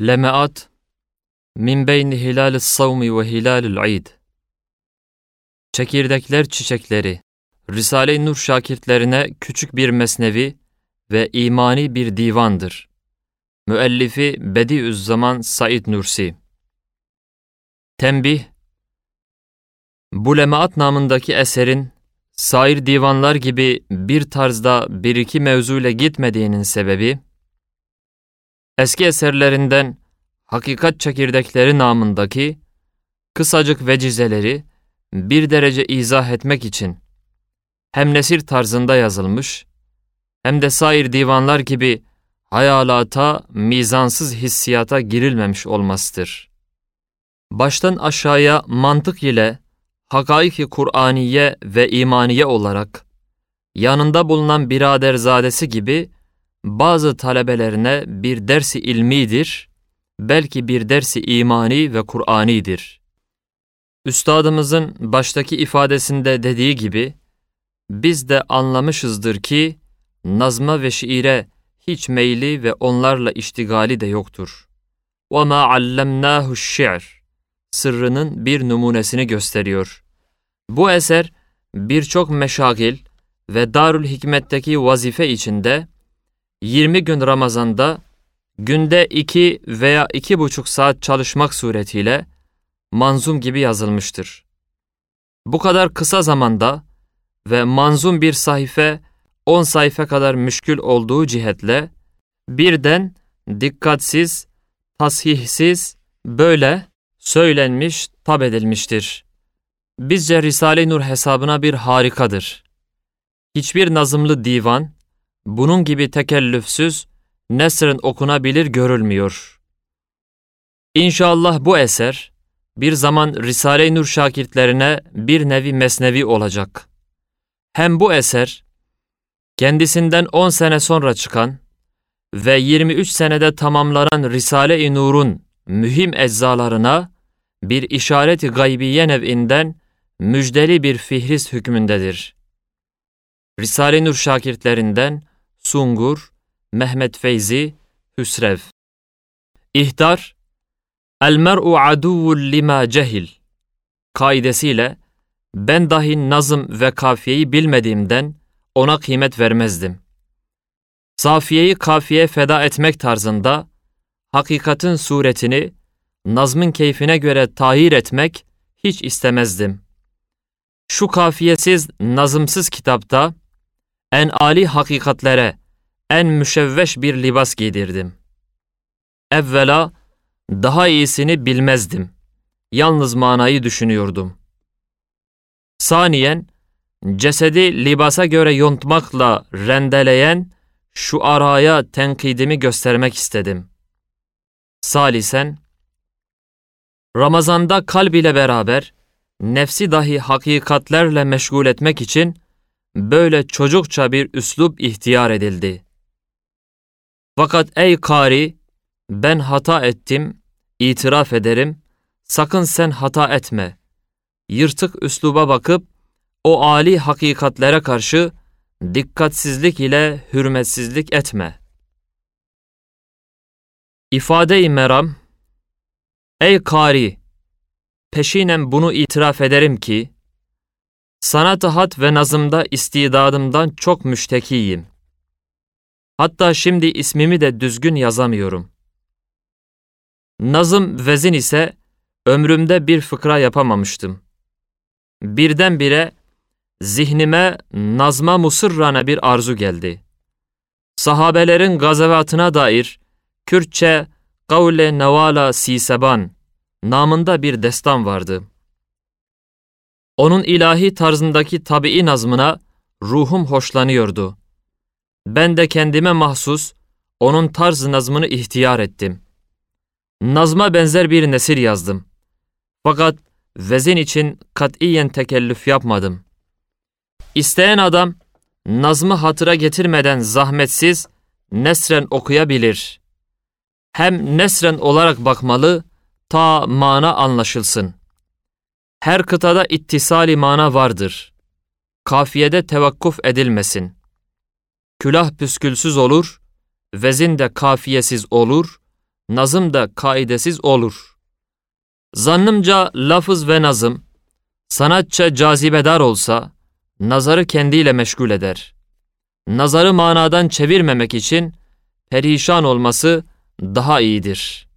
Lemeat min beyni hilal savmi ve hilal id. Çekirdekler çiçekleri Risale-i Nur şakirtlerine küçük bir mesnevi ve imani bir divandır. Müellifi Bediüzzaman Said Nursi Tembih Bu Lemaat namındaki eserin sair divanlar gibi bir tarzda bir iki mevzuyla gitmediğinin sebebi, eski eserlerinden Hakikat Çekirdekleri namındaki kısacık vecizeleri bir derece izah etmek için hem nesir tarzında yazılmış hem de sair divanlar gibi hayalata, mizansız hissiyata girilmemiş olmasıdır. Baştan aşağıya mantık ile hakaiki Kur'aniye ve imaniye olarak yanında bulunan biraderzadesi gibi bazı talebelerine bir dersi ilmidir, belki bir dersi imani ve Kur'anidir. Üstadımızın baştaki ifadesinde dediği gibi, biz de anlamışızdır ki, nazma ve şiire hiç meyli ve onlarla iştigali de yoktur. وَمَا عَلَّمْنَاهُ الشِّعْرِ Sırrının bir numunesini gösteriyor. Bu eser, birçok meşagil ve Darül Hikmet'teki vazife içinde, 20 gün Ramazan'da günde 2 veya 2,5 saat çalışmak suretiyle manzum gibi yazılmıştır. Bu kadar kısa zamanda ve manzum bir sayfa 10 sayfa kadar müşkül olduğu cihetle birden dikkatsiz, tasihsiz böyle söylenmiş, tab edilmiştir. Bizce Risale-i Nur hesabına bir harikadır. Hiçbir nazımlı divan, bunun gibi tekellüfsüz, nesrin okunabilir görülmüyor. İnşallah bu eser, bir zaman Risale-i Nur şakirtlerine bir nevi mesnevi olacak. Hem bu eser, kendisinden 10 sene sonra çıkan ve 23 senede tamamlanan Risale-i Nur'un mühim eczalarına bir işareti gaybiye nev'inden müjdeli bir fihris hükmündedir. Risale-i Nur şakirtlerinden Sungur, Mehmet Feyzi, Hüsrev. İhtar, El mer'u aduvul lima cehil kaidesiyle ben dahi nazım ve kafiyeyi bilmediğimden ona kıymet vermezdim. Safiyeyi kafiye feda etmek tarzında hakikatin suretini nazmın keyfine göre tahir etmek hiç istemezdim. Şu kafiyesiz, nazımsız kitapta en ali hakikatlere, en müşevveş bir libas giydirdim. Evvela daha iyisini bilmezdim. Yalnız manayı düşünüyordum. Saniyen, cesedi libasa göre yontmakla rendeleyen şu araya tenkidimi göstermek istedim. Salisen, Ramazanda kalb ile beraber nefsi dahi hakikatlerle meşgul etmek için böyle çocukça bir üslup ihtiyar edildi. Fakat ey kari, ben hata ettim, itiraf ederim, sakın sen hata etme. Yırtık üsluba bakıp, o âli hakikatlere karşı dikkatsizlik ile hürmetsizlik etme. İfade-i meram, Ey kari, peşinen bunu itiraf ederim ki, sanat hat ve nazımda istidadımdan çok müştekiyim. Hatta şimdi ismimi de düzgün yazamıyorum. Nazım vezin ise ömrümde bir fıkra yapamamıştım. Birdenbire zihnime nazma musırrana bir arzu geldi. Sahabelerin gazavatına dair Kürtçe Kavle Nevala Siseban namında bir destan vardı. Onun ilahi tarzındaki tabii nazmına ruhum hoşlanıyordu. Ben de kendime mahsus onun tarz nazmını ihtiyar ettim. Nazma benzer bir nesir yazdım. Fakat vezin için katiyen tekellüf yapmadım. İsteyen adam nazmı hatıra getirmeden zahmetsiz nesren okuyabilir. Hem nesren olarak bakmalı ta mana anlaşılsın. Her kıtada ittisali mana vardır. Kafiyede tevakkuf edilmesin. Külah püskülsüz olur, vezin de kafiyesiz olur, nazım da kaidesiz olur. Zannımca lafız ve nazım, sanatça cazibedar olsa, nazarı kendiyle meşgul eder. Nazarı manadan çevirmemek için perişan olması daha iyidir.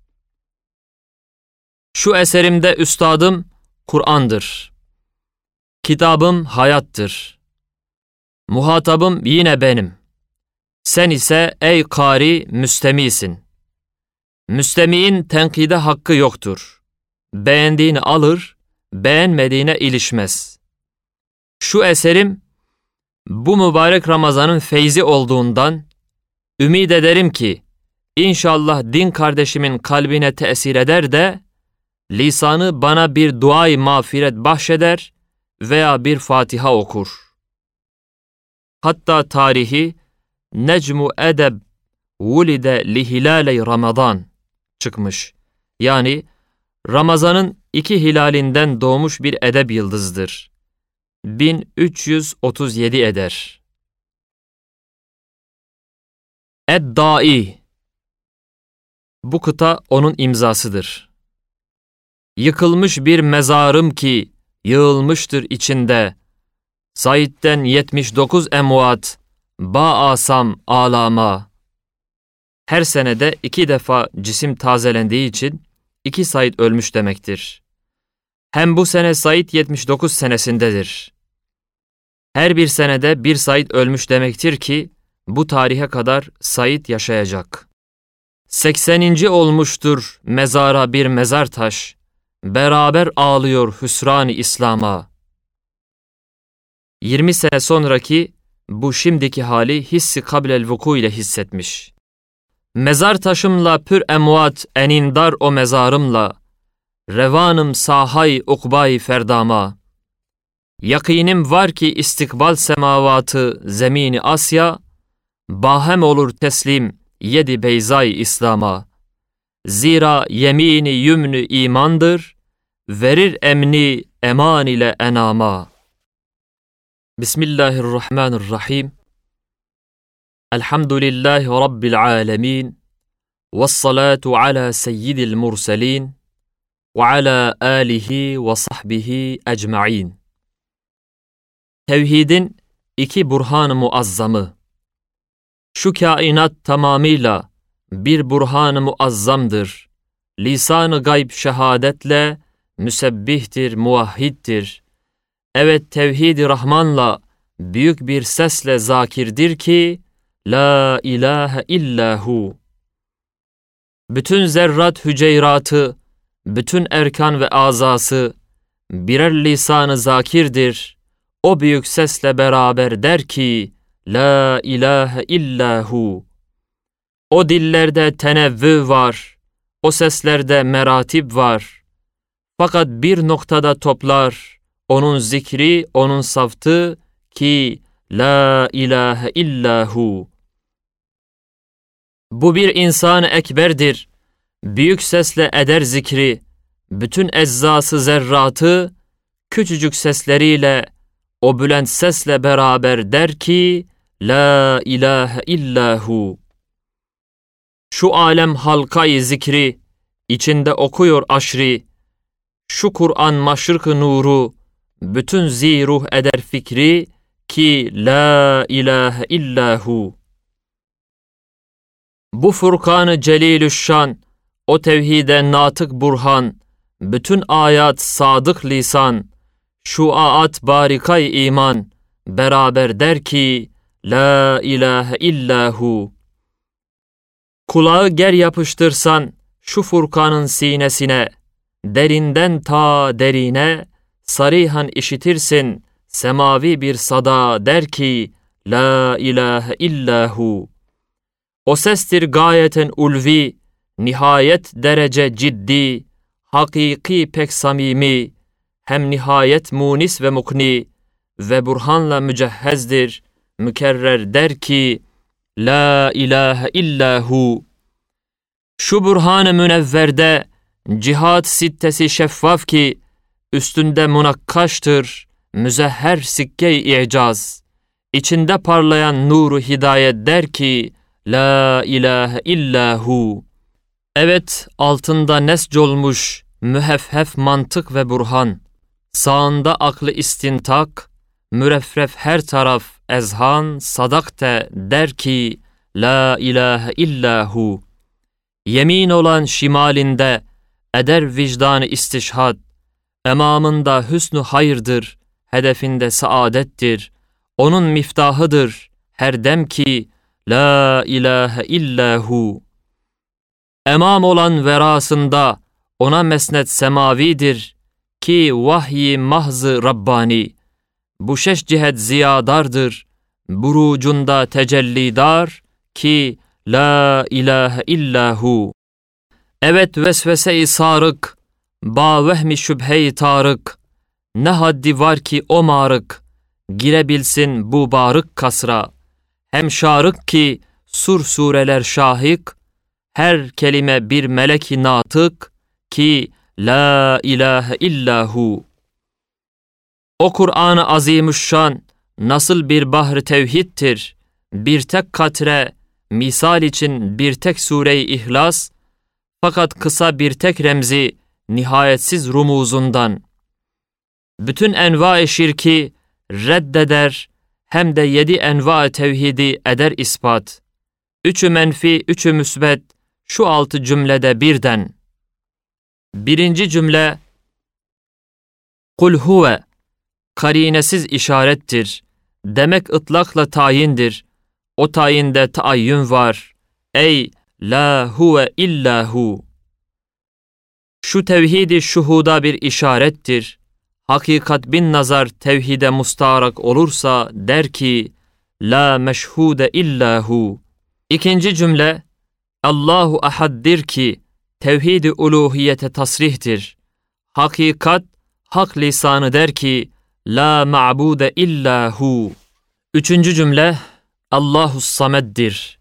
Şu eserimde üstadım Kur'an'dır. Kitabım hayattır. Muhatabım yine benim. Sen ise ey kari müstemisin. Müstemiğin tenkide hakkı yoktur. Beğendiğini alır, beğenmediğine ilişmez. Şu eserim, bu mübarek Ramazan'ın feyzi olduğundan, ümid ederim ki, inşallah din kardeşimin kalbine tesir eder de, lisanı bana bir duay mağfiret bahşeder veya bir Fatiha okur. Hatta tarihi, Necmu Edeb Vulide lihilale Ramazan çıkmış. Yani Ramazan'ın iki hilalinden doğmuş bir edeb yıldızdır. 1337 eder. Eddai Bu kıta onun imzasıdır. Yıkılmış bir mezarım ki yığılmıştır içinde. Said'den 79 emuat, ba asam alama. Her senede iki defa cisim tazelendiği için iki Said ölmüş demektir. Hem bu sene Said 79 senesindedir. Her bir senede bir Said ölmüş demektir ki bu tarihe kadar Said yaşayacak. 80. olmuştur mezara bir mezar taş, beraber ağlıyor hüsran-ı İslam'a. 20 sene sonraki bu şimdiki hali hissi kablel vuku ile hissetmiş. Mezar taşımla pür emuat enindar o mezarımla, revanım sahay ukbay ferdama. Yakinim var ki istikbal semavatı zemini Asya, bahem olur teslim yedi beyzay İslam'a. Zira yemini yümnü imandır, verir emni eman ile enama. Bismillahirrahmanirrahim. Elhamdülillahi Rabbil alemin. Vessalatu ala seyyidil murselin. Ve ala alihi ve sahbihi ecma'in. Tevhidin iki burhan-ı muazzamı. Şu kainat tamamıyla bir burhan-ı muazzamdır. Lisan-ı gayb şehadetle müsebbihtir, muvahhiddir. Evet tevhid-i Rahman'la büyük bir sesle zakirdir ki La ilahe illahu. Bütün zerrat hüceyratı, bütün erkan ve azası birer lisanı zakirdir. O büyük sesle beraber der ki La ilahe illahu. O dillerde tenevvü var, o seslerde meratip var. Fakat bir noktada toplar, onun zikri, onun saftı ki La ilahe illahu. Bu bir insan ekberdir. Büyük sesle eder zikri. Bütün ezzası zerratı küçücük sesleriyle o bülent sesle beraber der ki La ilahe illahu. Şu alem halkayı zikri içinde okuyor aşri. Şu Kur'an maşrık nuru bütün ziruh eder fikri ki la ilahe illahu. Bu Furkan-ı Celilüşşan, o tevhide natık burhan, bütün ayat sadık lisan, şu aat barikay iman, beraber der ki, La ilahe illahu. Kulağı ger yapıştırsan, şu Furkan'ın sinesine, derinden ta derine, sarihan işitirsin, semavi bir sada der ki, La ilahe illahu. O sestir gayeten ulvi, nihayet derece ciddi, hakiki pek samimi, hem nihayet munis ve mukni ve burhanla mücehhezdir, mükerrer der ki, La ilahe illahu. Şu burhan-ı münevverde, cihat sittesi şeffaf ki, üstünde munakkaştır, müzehher sikke-i i'caz. İçinde parlayan nuru hidayet der ki, La ilahe illahu. Evet, altında nesc olmuş mühefhef mantık ve burhan, sağında aklı istintak, müreffref her taraf ezhan, sadakte der ki, La ilahe illahu. Yemin olan şimalinde, eder vicdanı istişhad, emamında hüsnü hayırdır, hedefinde saadettir, onun miftahıdır, her dem ki, La ilahe illahu. Emam olan verasında ona mesnet semavidir ki vahyi mahzı Rabbani. Bu şeş cihet ziyadardır, burucunda tecellidar ki La ilahe illahu. Evet vesvese-i sarık, ba vehmi şüphe-i tarık, ne haddi var ki o marık, girebilsin bu barık kasra. Hem şarık ki sur sureler şahik, her kelime bir melek-i natık ki la ilahe illahu. O Kur'an-ı Azimüşşan nasıl bir bahr tevhiddir, bir tek katre, misal için bir tek sure-i İhlas, fakat kısa bir tek remzi nihayetsiz rumuzundan. Bütün enva-i şirki reddeder, hem de yedi enva tevhidi eder ispat. Üçü menfi, üçü müsbet, şu altı cümlede birden. Birinci cümle, Kul huve, karinesiz işarettir. Demek ıtlakla tayindir. O tayinde taayyün var. Ey la huve illahu. Şu tevhidi şuhuda bir işarettir. Hakikat bin nazar tevhide mustarak olursa der ki, La meşhude illahu. İkinci cümle, Allahu ahaddir ki, tevhid-i uluhiyete tasrihtir. Hakikat, hak lisanı der ki, La ma'bude illahu. Üçüncü cümle, Allahu sameddir.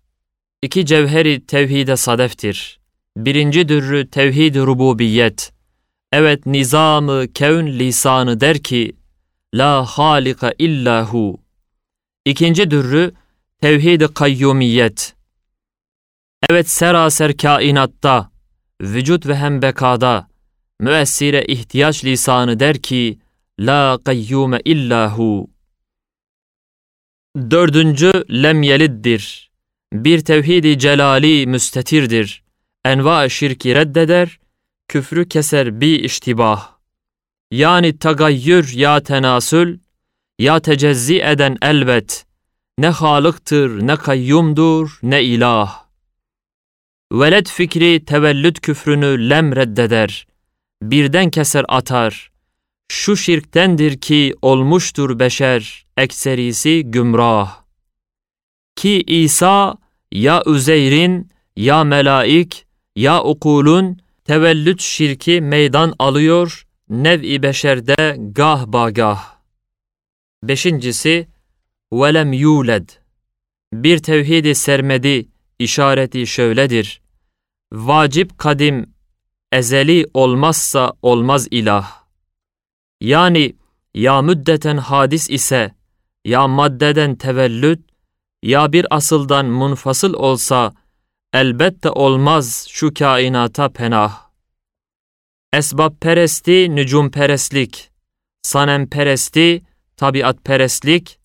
İki cevheri tevhide sadeftir. Birinci dürrü tevhid-i rububiyet. Evet nizamı kevn lisanı der ki, La halika illahu. İkinci dürrü tevhid-i kayyumiyet. Evet seraser kainatta, vücut ve hem bekada, müessire ihtiyaç lisanı der ki, La kayyume illahu. Dördüncü lem yeliddir. Bir tevhidi celali müstetirdir. Enva şirki reddeder, küfrü keser bir iştibah. Yani tagayyür ya tenasül, ya tecezzi eden elbet, ne halıktır, ne kayyumdur, ne ilah. Veled fikri tevellüt küfrünü lem reddeder, birden keser atar. Şu şirktendir ki olmuştur beşer, ekserisi gümrah. Ki İsa ya Üzeyr'in, ya melaik, ya ukulun, tevellüt şirki meydan alıyor nev-i beşerde gah bagah. Beşincisi, velem yuled. Bir tevhidi sermedi işareti şöyledir. Vacip kadim, ezeli olmazsa olmaz ilah. Yani ya müddeten hadis ise, ya maddeden tevellüt, ya bir asıldan munfasıl olsa, elbette olmaz şu kainata penah. Esbab peresti, nücum perestlik, sanem peresti, tabiat perestlik,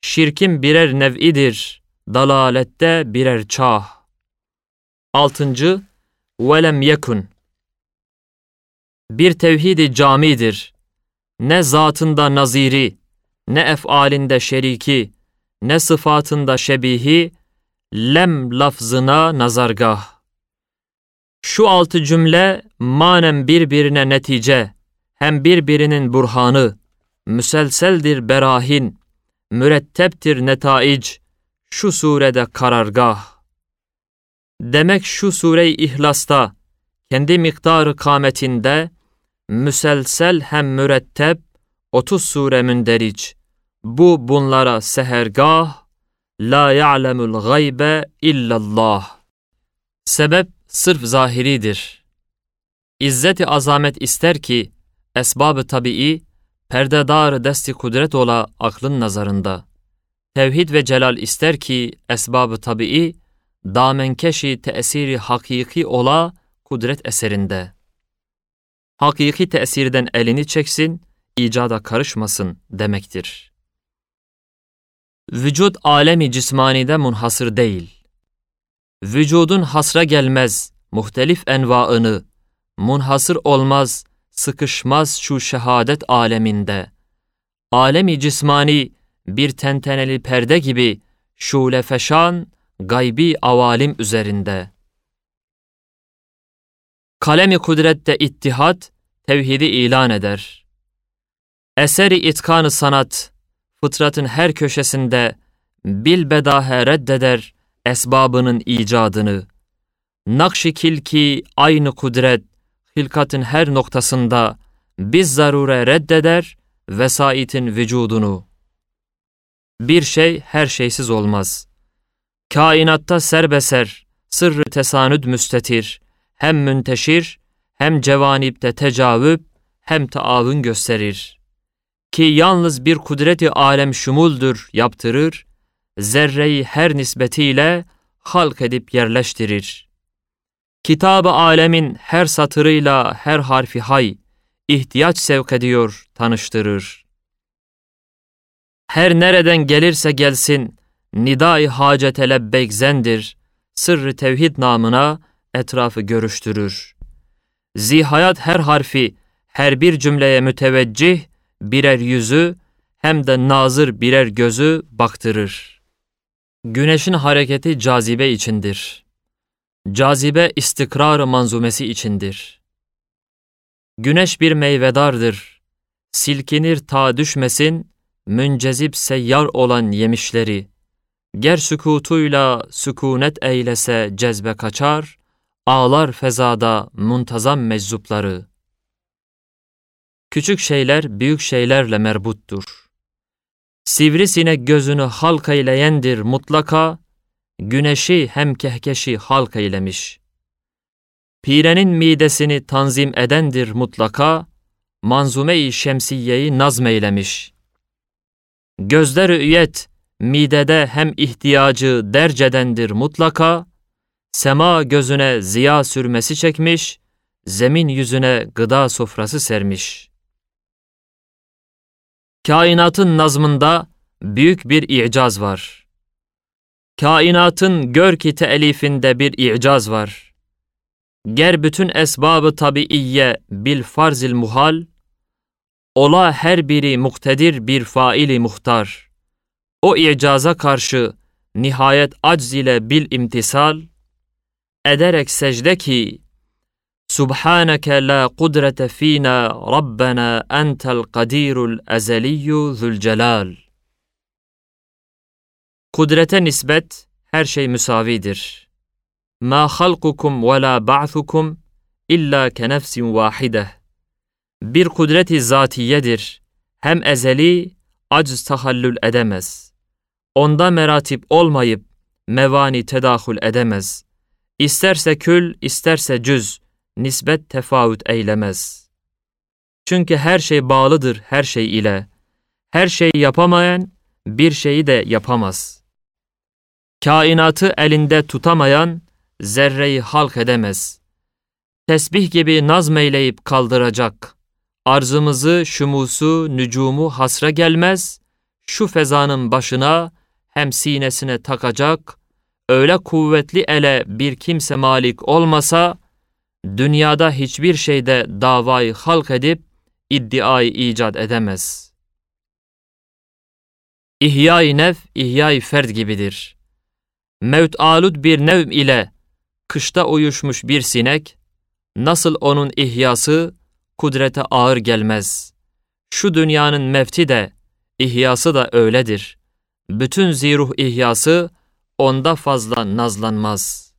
şirkin birer nev'idir, dalalette birer çağ. Altıncı, velem yekun. Bir tevhidi camidir. Ne zatında naziri, ne efalinde şeriki, ne sıfatında şebihi, lem lafzına nazargah. Şu altı cümle manen birbirine netice, hem birbirinin burhanı, müselseldir berahin, müretteptir netaic, şu surede karargah. Demek şu sure-i İhlas'ta, kendi miktarı kametinde, müselsel hem mürettep, 30 sure münderic. Bu bunlara sehergah, La ya'lemul gaybe illallah. Sebep sırf zahiridir. İzzeti azamet ister ki, esbabı tabii, perdedar desti kudret ola aklın nazarında. Tevhid ve celal ister ki, esbabı tabii, damenkeşi tesiri hakiki ola kudret eserinde. Hakiki tesirden elini çeksin, icada karışmasın demektir. Vücut alemi cismanide munhasır değil. Vücudun hasra gelmez, muhtelif envaını, munhasır olmaz, sıkışmaz şu şehadet aleminde. Alemi cismani bir tenteneli perde gibi şule feşan, gaybi avalim üzerinde. Kalemi kudrette ittihat, tevhidi ilan eder. Eseri itkanı sanat, fıtratın her köşesinde bil bedahe reddeder esbabının icadını. Nakşi kilki aynı kudret, hilkatın her noktasında biz zarure reddeder vesaitin vücudunu. Bir şey her şeysiz olmaz. Kainatta serbeser, sırrı tesanüd müstetir, hem münteşir, hem cevanipte tecavüp, hem taavün gösterir. Ki yalnız bir kudreti alem şumuldur yaptırır, zerreyi her nisbetiyle halk edip yerleştirir. Kitabı alemin her satırıyla her harfi hay, ihtiyaç sevk ediyor, tanıştırır. Her nereden gelirse gelsin, nidai hacete lebbeyk sırrı tevhid namına etrafı görüştürür. Zihayat her harfi, her bir cümleye müteveccih, birer yüzü, hem de nazır birer gözü baktırır. Güneşin hareketi cazibe içindir. Cazibe istikrar manzumesi içindir. Güneş bir meyvedardır. Silkinir ta düşmesin, müncezip seyyar olan yemişleri. Ger sükutuyla sükunet eylese cezbe kaçar, ağlar fezada muntazam meczupları. Küçük şeyler büyük şeylerle merbuttur. Sivrisinek gözünü halk eyleyendir mutlaka, güneşi hem kehkeşi halk eylemiş. Pirenin midesini tanzim edendir mutlaka, manzume-i şemsiyeyi nazmeylemiş. Gözler üyet, midede hem ihtiyacı dercedendir mutlaka, sema gözüne ziya sürmesi çekmiş, zemin yüzüne gıda sofrası sermiş. Kainatın nazmında büyük bir icaz var. Kainatın gör ki teelifinde bir icaz var. Ger bütün esbabı tabiiye bil farzil muhal, ola her biri muktedir bir faili muhtar. O icaza karşı nihayet acz ile bil imtisal, ederek secde ki, Subhaneke la kudrete fina Rabbena entel kadirul ezeliyyü zülcelal. Kudrete nispet her şey müsavidir. Ma halkukum ve la ba'thukum illa ke nefsin vahideh. Bir kudreti zatiyedir. Hem ezeli, acz tahallül edemez. Onda meratip olmayıp, mevani tedahül edemez. İsterse kül, isterse cüz, nisbet tefavüt eylemez. Çünkü her şey bağlıdır her şey ile. Her şeyi yapamayan, bir şeyi de yapamaz. Kainatı elinde tutamayan, zerreyi halk edemez. Tesbih gibi nazmeyleyip kaldıracak. Arzımızı, şumusu, nücumu hasra gelmez, şu fezanın başına hem sinesine takacak, öyle kuvvetli ele bir kimse malik olmasa, dünyada hiçbir şeyde davayı halk edip iddiayı icat edemez. İhya-i nef, ihya-i ferd gibidir. Mevt alud bir nevm ile kışta uyuşmuş bir sinek, nasıl onun ihyası kudrete ağır gelmez. Şu dünyanın mevti de, ihyası da öyledir. Bütün ziruh ihyası onda fazla nazlanmaz.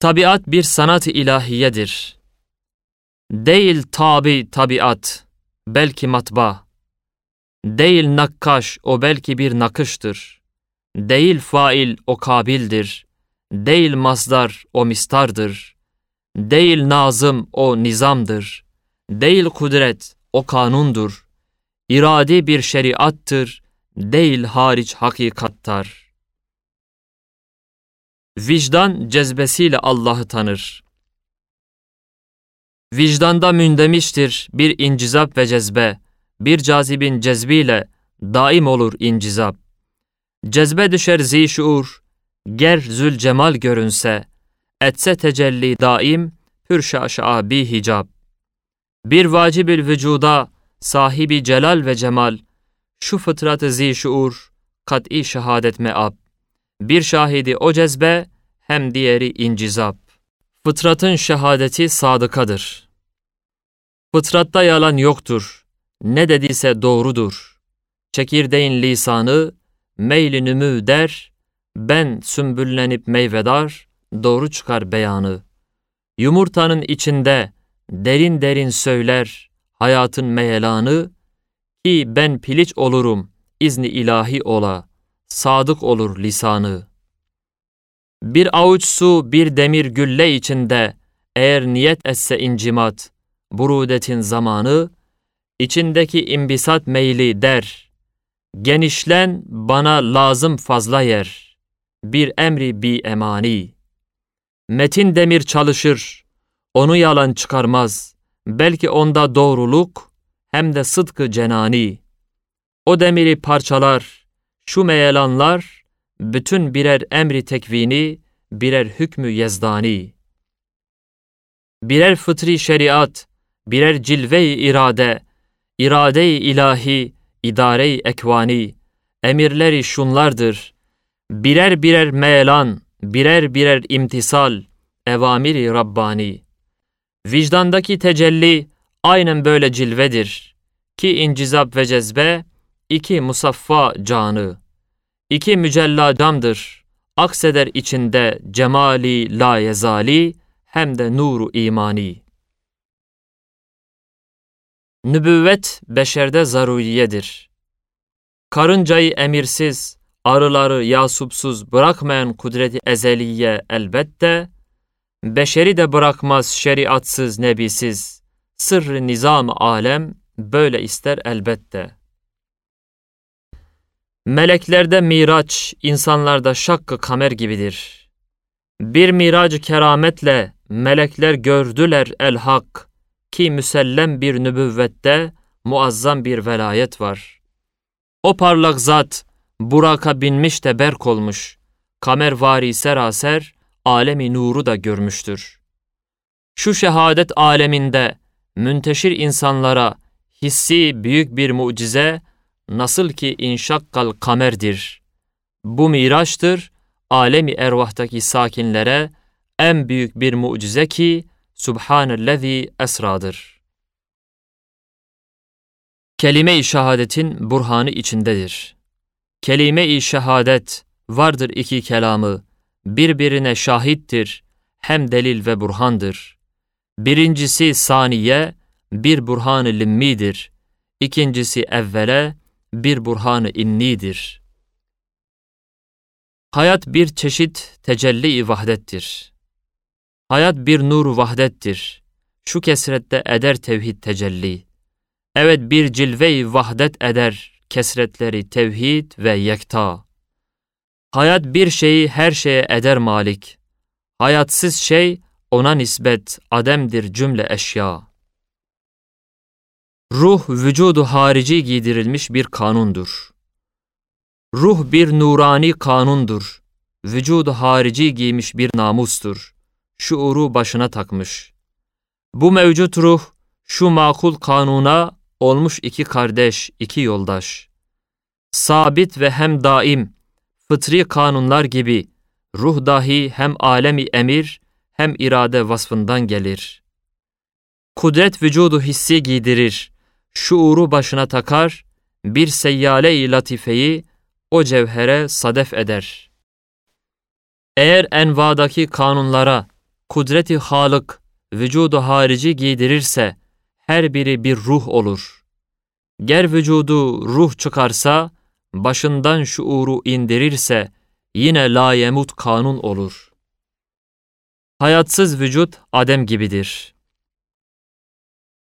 Tabiat bir sanat-ı ilahiyedir. Değil tabi tabiat, belki matba. Değil nakkaş, o belki bir nakıştır. Değil fail, o kabildir. Değil masdar, o mistardır. Değil nazım, o nizamdır. Değil kudret, o kanundur. İradi bir şeriattır, değil hariç hakikattar. Vicdan cezbesiyle Allah'ı tanır. Vicdanda mündemiştir bir incizap ve cezbe, bir cazibin cezbiyle daim olur incizap. Cezbe düşer zişuur, ger zül cemal görünse, etse tecelli daim, pür şaşa bi hicab. Bir vacibül vücuda, sahibi celal ve cemal, şu fıtratı zişuur, kat'i şehadet meab. Bir şahidi o cezbe, hem diğeri incizap. Fıtratın şehadeti sadıkadır. Fıtratta yalan yoktur. Ne dediyse doğrudur. Çekirdeğin lisanı, meyli nümü der, ben sümbüllenip meyvedar, doğru çıkar beyanı. Yumurtanın içinde derin derin söyler hayatın meyelanı, ki ben piliç olurum izni ilahi ola, sadık olur lisanı. Bir avuç su bir demir gülle içinde, eğer niyet etse incimat, burudetin zamanı, içindeki imbisat meyli der, genişlen bana lazım fazla yer, bir emri bi emani. Metin demir çalışır, onu yalan çıkarmaz, belki onda doğruluk, hem de sıdkı cenani. O demiri parçalar, şu meyelanlar, bütün birer emri tekvini, birer hükmü yezdani. Birer fıtri şeriat, birer cilve-i irade, irade-i ilahi, idare-i ekvani, emirleri şunlardır. Birer birer meyelan, birer birer imtisal, evamiri Rabbani. Vicdandaki tecelli aynen böyle cilvedir. Ki incizap ve cezbe, iki musaffa canı. İki mücella camdır. Akseder içinde cemali la yezali, hem de nuru imani. Nübüvvet beşerde zaruriyedir. Karıncayı emirsiz, arıları yasupsuz bırakmayan kudreti ezeliye elbette, beşeri de bırakmaz şeriatsız nebisiz, sırrı nizam alem böyle ister elbette. Meleklerde miraç, insanlarda şakkı kamer gibidir. Bir miracı kerametle melekler gördüler el hak ki müsellem bir nübüvvette muazzam bir velayet var. O parlak zat Burak'a binmiş de berk olmuş. Kamer vari seraser alemi nuru da görmüştür. Şu şehadet aleminde münteşir insanlara hissi büyük bir mucize nasıl ki inşakkal kamerdir. Bu miraçtır, alemi ervahtaki sakinlere en büyük bir mucize ki Subhanellezi esradır. Kelime-i şehadetin burhanı içindedir. Kelime-i şehadet vardır iki kelamı, birbirine şahittir, hem delil ve burhandır. Birincisi saniye, bir burhan-ı limmidir. İkincisi evvele, bir burhan-ı innidir. Hayat bir çeşit tecelli-i vahdettir. Hayat bir nur vahdettir. Şu kesrette eder tevhid tecelli. Evet bir cilve-i vahdet eder kesretleri tevhid ve yekta. Hayat bir şeyi her şeye eder malik. Hayatsız şey ona nispet ademdir cümle eşya. Ruh vücudu harici giydirilmiş bir kanundur. Ruh bir nurani kanundur. Vücudu harici giymiş bir namustur. Şuuru başına takmış. Bu mevcut ruh, şu makul kanuna olmuş iki kardeş, iki yoldaş. Sabit ve hem daim, fıtri kanunlar gibi, ruh dahi hem alemi emir, hem irade vasfından gelir. Kudret vücudu hissi giydirir, şuuru başına takar, bir seyyale-i latifeyi o cevhere sadef eder. Eğer envadaki kanunlara kudreti halık, vücudu harici giydirirse, her biri bir ruh olur. Ger vücudu ruh çıkarsa, başından şuuru indirirse, yine layemut kanun olur. Hayatsız vücut adem gibidir.''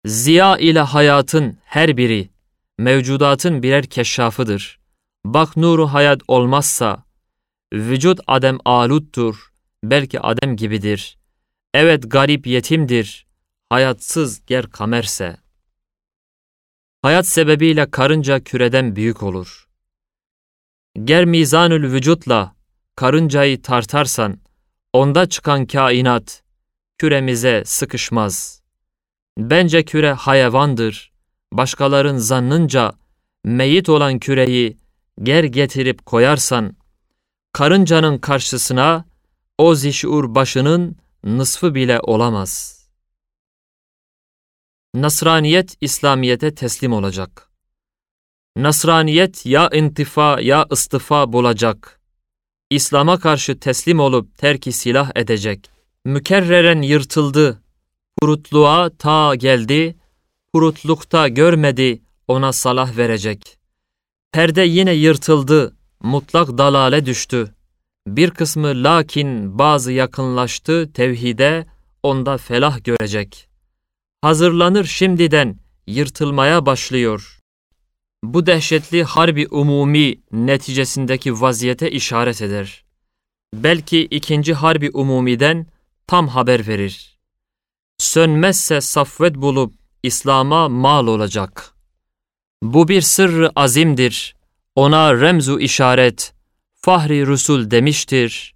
Ziya ile hayatın her biri, mevcudatın birer keşşafıdır. Bak nuru hayat olmazsa, vücut adem aluttur, belki Adem gibidir. Evet garip yetimdir, hayatsız ger kamerse. Hayat sebebiyle karınca küreden büyük olur. Ger mizanül vücutla karıncayı tartarsan, onda çıkan kainat küremize sıkışmaz. Bence küre hayvandır, başkaların zannınca meyit olan küreyi ger getirip koyarsan, karıncanın karşısına o zişur başının nısfı bile olamaz. Nasraniyet İslamiyete teslim olacak. Nasraniyet ya intifa ya istifa bulacak. İslam'a karşı teslim olup terki silah edecek. Mükerreren yırtıldı, purutluğa ta geldi, purutlukta görmedi, ona salah verecek. Perde yine yırtıldı, mutlak dalale düştü. Bir kısmı lakin bazı yakınlaştı tevhide, onda felah görecek. Hazırlanır şimdiden, yırtılmaya başlıyor. Bu dehşetli harbi umumi neticesindeki vaziyete işaret eder. Belki ikinci harbi umumiden tam haber verir. Sönmezse safvet bulup İslam'a mal olacak. Bu bir sırrı azimdir, ona remzu işaret, Fahri Rusul demiştir,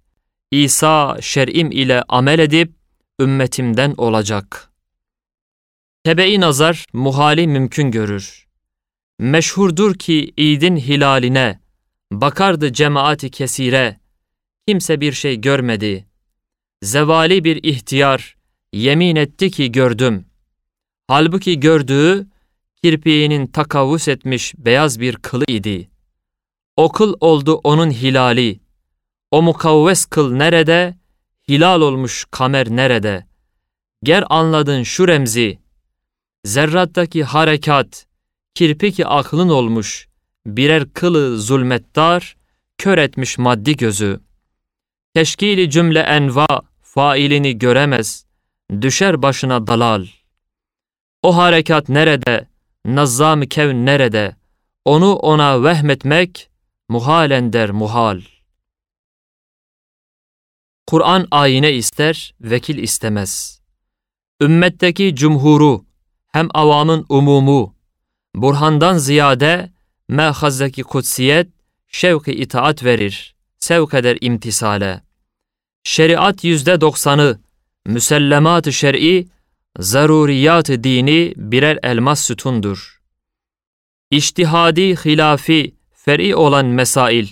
İsa şer'im ile amel edip ümmetimden olacak. Tebe-i nazar muhali mümkün görür. Meşhurdur ki idin hilaline, bakardı cemaati kesire, kimse bir şey görmedi. Zevali bir ihtiyar, yemin etti ki gördüm. Halbuki gördüğü, kirpiğinin takavvus etmiş beyaz bir kılı idi. O kıl oldu onun hilali. O mukavves kıl nerede, hilal olmuş kamer nerede? Ger anladın şu remzi, zerrattaki harekat, kirpiki aklın olmuş, birer kılı zulmettar, kör etmiş maddi gözü. Teşkili cümle enva, failini göremez, düşer başına dalal. O harekat nerede, nazzam kevn nerede, onu ona vehmetmek, muhalen der muhal. Kur'an ayine ister, vekil istemez. Ümmetteki cumhuru, hem avamın umumu, burhandan ziyade mehazdaki kutsiyet, şevki itaat verir, sevk eder imtisale. Şeriat yüzde doksanı, müsellemat-ı şer'i, zaruriyat-ı dini birer elmas sütundur. İçtihadi hilafi, fer'i olan mesail,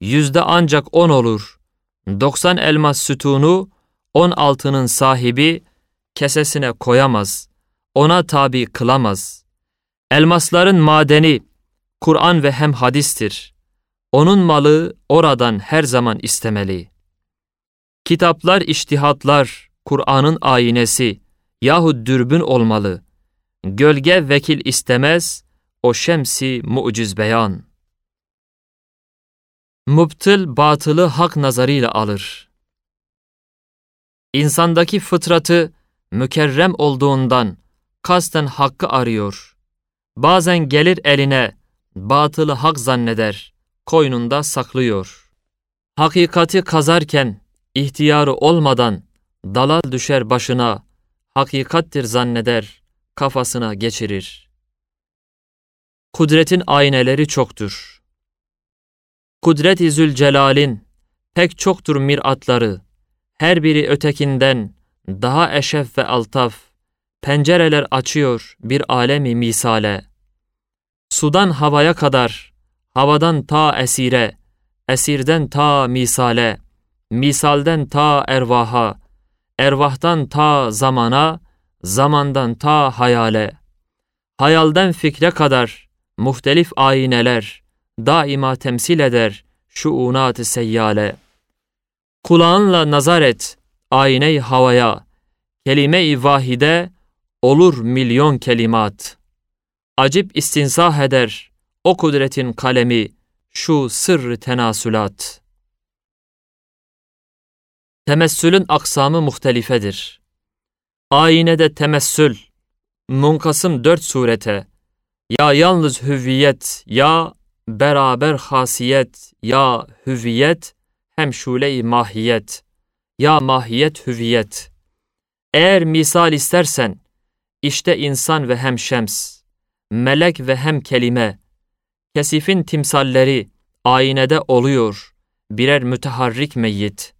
yüzde ancak on olur. Doksan elmas sütunu, on altının sahibi, kesesine koyamaz, ona tabi kılamaz. Elmasların madeni, Kur'an ve hem hadistir. Onun malı oradan her zaman istemeli. Kitaplar, iştihatlar, Kur'an'ın aynesi yahut dürbün olmalı. Gölge vekil istemez, o şemsi muciz beyan. Mubtıl batılı hak nazarıyla alır. İnsandaki fıtratı mükerrem olduğundan kasten hakkı arıyor. Bazen gelir eline batılı hak zanneder, koynunda saklıyor. Hakikati kazarken ihtiyarı olmadan dalal düşer başına, hakikattir zanneder, kafasına geçirir. Kudretin ayneleri çoktur. Kudret-i Zülcelal'in pek çoktur miratları, her biri ötekinden daha eşef ve altaf, pencereler açıyor bir alemi misale. Sudan havaya kadar, havadan ta esire, esirden ta misale, misalden ta ervaha, ervahtan ta zamana, zamandan ta hayale. Hayalden fikre kadar muhtelif ayneler daima temsil eder şu unat-ı seyyale. Kulağınla nazar et ayne havaya, kelime-i vahide olur milyon kelimat. Acip istinsah eder o kudretin kalemi şu sırrı tenasülat. Temessülün aksamı muhtelifedir. Aynede temessül, munkasım dört surete, ya yalnız hüviyet, ya beraber hasiyet, ya hüviyet, hem şule-i mahiyet, Ya mahiyet hüviyet. Eğer misal istersen, işte insan ve hem şems, melek ve hem kelime, kesifin timsalleri aynede oluyor, birer müteharrik meyyit.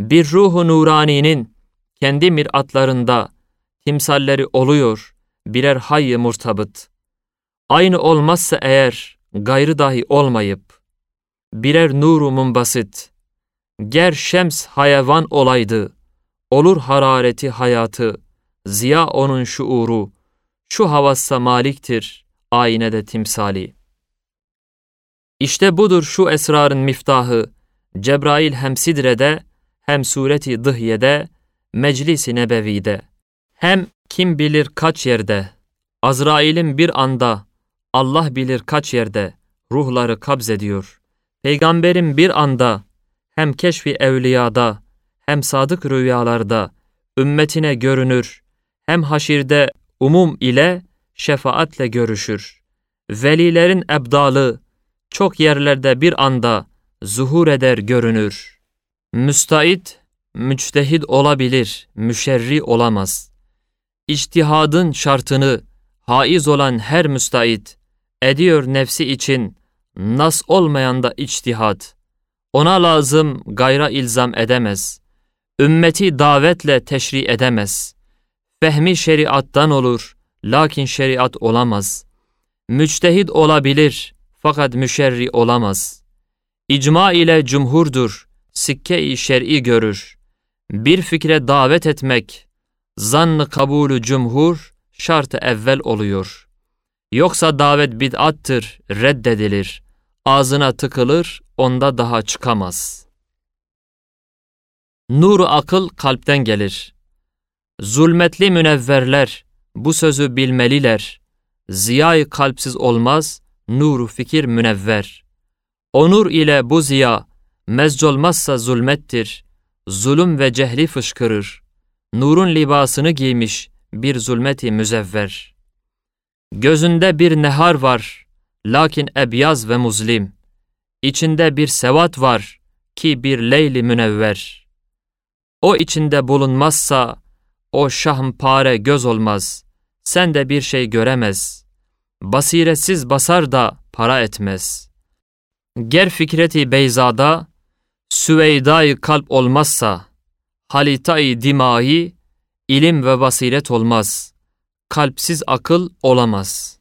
Bir ruhu nuraninin kendi miratlarında timsalleri oluyor, birer hayy murtabıt. Aynı olmazsa eğer, gayrı dahi olmayıp, birer nuru munbasit, ger şems hayvan olaydı, olur harareti hayatı, ziya onun şuuru, şu havassa maliktir, aynede timsali. İşte budur şu esrarın miftahı, Cebrail hem Sidre'de, hem sureti dıhyede, meclisi nebevide. Hem kim bilir kaç yerde, Azrail'in bir anda, Allah bilir kaç yerde, ruhları kabz ediyor. Peygamberin bir anda, hem keşfi evliyada, hem sadık rüyalarda, ümmetine görünür, hem haşirde umum ile şefaatle görüşür. Velilerin ebdalı, çok yerlerde bir anda zuhur eder görünür. Müstait, müçtehid olabilir, müşerri olamaz. İçtihadın şartını haiz olan her müstait ediyor nefsi için nas olmayan da içtihat. Ona lazım gayra ilzam edemez. Ümmeti davetle teşri edemez. Fehmi şeriattan olur, lakin şeriat olamaz. Müçtehid olabilir, fakat müşerri olamaz. İcma ile cumhurdur, sikke-i şer'i görür. Bir fikre davet etmek, zannı kabulü cumhur, şartı evvel oluyor. Yoksa davet bid'attır, reddedilir. Ağzına tıkılır, onda daha çıkamaz. Nuru akıl kalpten gelir. Zulmetli münevverler bu sözü bilmeliler. Ziyayı kalpsiz olmaz, nuru fikir münevver. Onur ile bu ziya mezcolmazsa zulmettir. Zulüm ve cehli fışkırır. Nurun libasını giymiş bir zulmeti müzevver. Gözünde bir nehar var, lakin ebyaz ve muzlim. İçinde bir sevat var ki bir leyli münevver. O içinde bulunmazsa o şahmpare göz olmaz. Sen de bir şey göremez. Basiretsiz basar da para etmez. Ger fikreti beyzada süveydayı kalp olmazsa halitayı dimai ilim ve basiret olmaz. Kalpsiz akıl olamaz.''